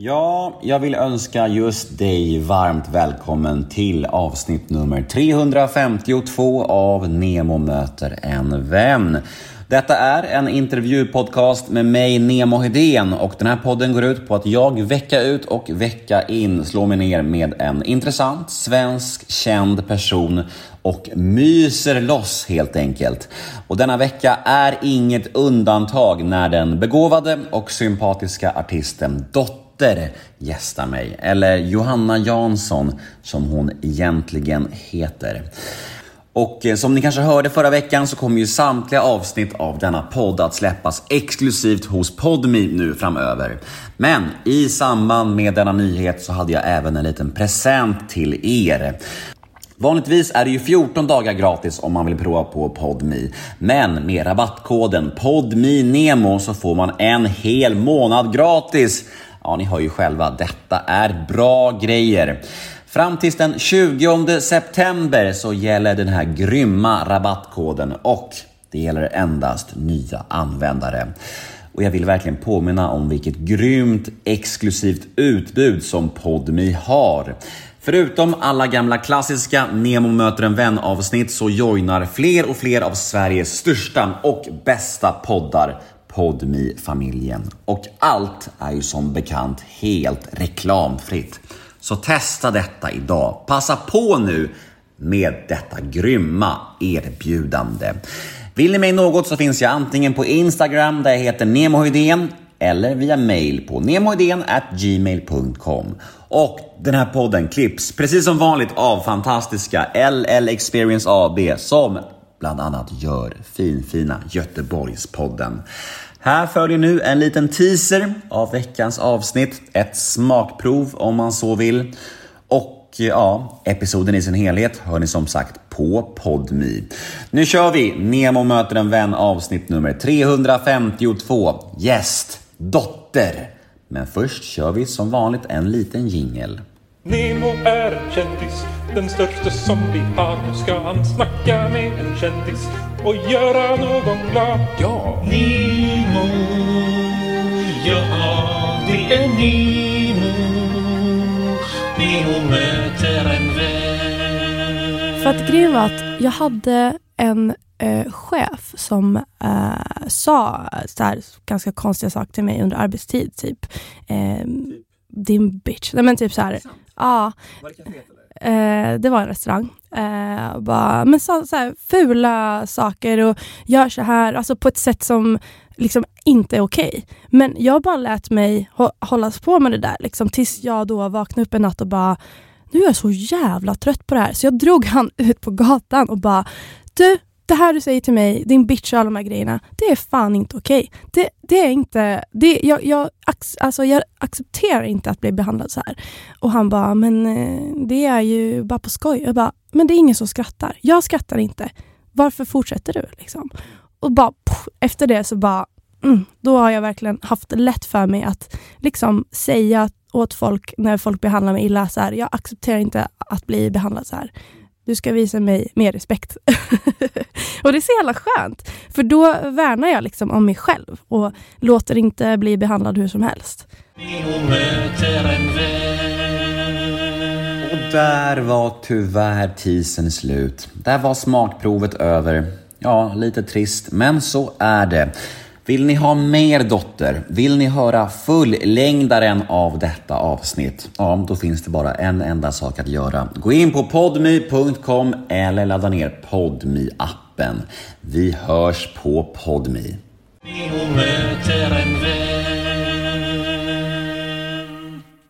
Ja, jag vill önska just dig varmt välkommen till avsnitt nummer 352 av Nemo möter en vän. Detta är en intervjupodcast med mig, Nemo Hedén och den här podden går ut på att jag vecka ut och vecka in slår mig ner med en intressant svensk känd person och myser loss helt enkelt. Och denna vecka är inget undantag när den begåvade och sympatiska artisten Dotter gästar mig, eller Johanna Jansson som hon egentligen heter. Och eh, som ni kanske hörde förra veckan så kommer ju samtliga avsnitt av denna podd att släppas exklusivt hos Podme nu framöver. Men i samband med denna nyhet så hade jag även en liten present till er. Vanligtvis är det ju 14 dagar gratis om man vill prova på Podme. Men med rabattkoden PODMINEMO så får man en hel månad gratis. Ja, ni hör ju själva, detta är bra grejer. Fram tills den 20 september så gäller den här grymma rabattkoden och det gäller endast nya användare. Och jag vill verkligen påminna om vilket grymt exklusivt utbud som Podmi har. Förutom alla gamla klassiska Nemo möter en vän avsnitt så joinar fler och fler av Sveriges största och bästa poddar podmi familjen Och allt är ju som bekant helt reklamfritt. Så testa detta idag. Passa på nu med detta grymma erbjudande. Vill ni mig något så finns jag antingen på Instagram där jag heter nemohydén eller via mail på gmail.com. Och den här podden klipps precis som vanligt av fantastiska LL Experience AB som bland annat gör finfina Göteborgspodden. Här följer nu en liten teaser av veckans avsnitt. Ett smakprov om man så vill. Och eh, ja, episoden i sin helhet hör ni som sagt på Podmi. Nu kör vi Nemo möter en vän avsnitt nummer 352. Gäst, dotter. Men först kör vi som vanligt en liten jingel. Nemo är en kändis, den största som vi har. Nu ska han snacka med en kändis och göra någon glad. Ja! Nemo, ja det är Nemo. Nemo möter en vän. För att grejen var att jag hade en eh, chef som eh, sa så här, ganska konstiga saker till mig under arbetstid. Typ, eh, din bitch. Nej men typ så här. Ja. Eh, det var en restaurang. Eh, bara, men så, så här, fula saker och gör så här, alltså på ett sätt som liksom inte är okej. Okay. Men jag bara lät mig hållas på med det där liksom, tills jag då vaknade upp en natt och bara nu är jag så jävla trött på det här. Så jag drog han ut på gatan och bara du, det här du säger till mig, din bitch och alla de här grejerna, det är fan inte okej. Okay. Det, det, är inte, det, jag, jag, alltså jag accepterar inte att bli behandlad så här. Och han bara, men eh, det är ju bara på skoj. Jag bara, men det är ingen som skrattar. Jag skrattar inte. Varför fortsätter du? Liksom? Och bara pff, efter det så bara, mm, då har jag verkligen haft lätt för mig att liksom säga åt folk när folk behandlar mig illa, så här, jag accepterar inte att bli behandlad så här. Du ska visa mig mer respekt. och det är så jävla skönt. För då värnar jag liksom om mig själv och låter inte bli behandlad hur som helst. Och där var tyvärr tisen slut. Där var smakprovet över. Ja, lite trist, men så är det. Vill ni ha mer Dotter? Vill ni höra fullängdaren av detta avsnitt? Ja, då finns det bara en enda sak att göra. Gå in på podmi.com eller ladda ner podmi appen Vi hörs på podme.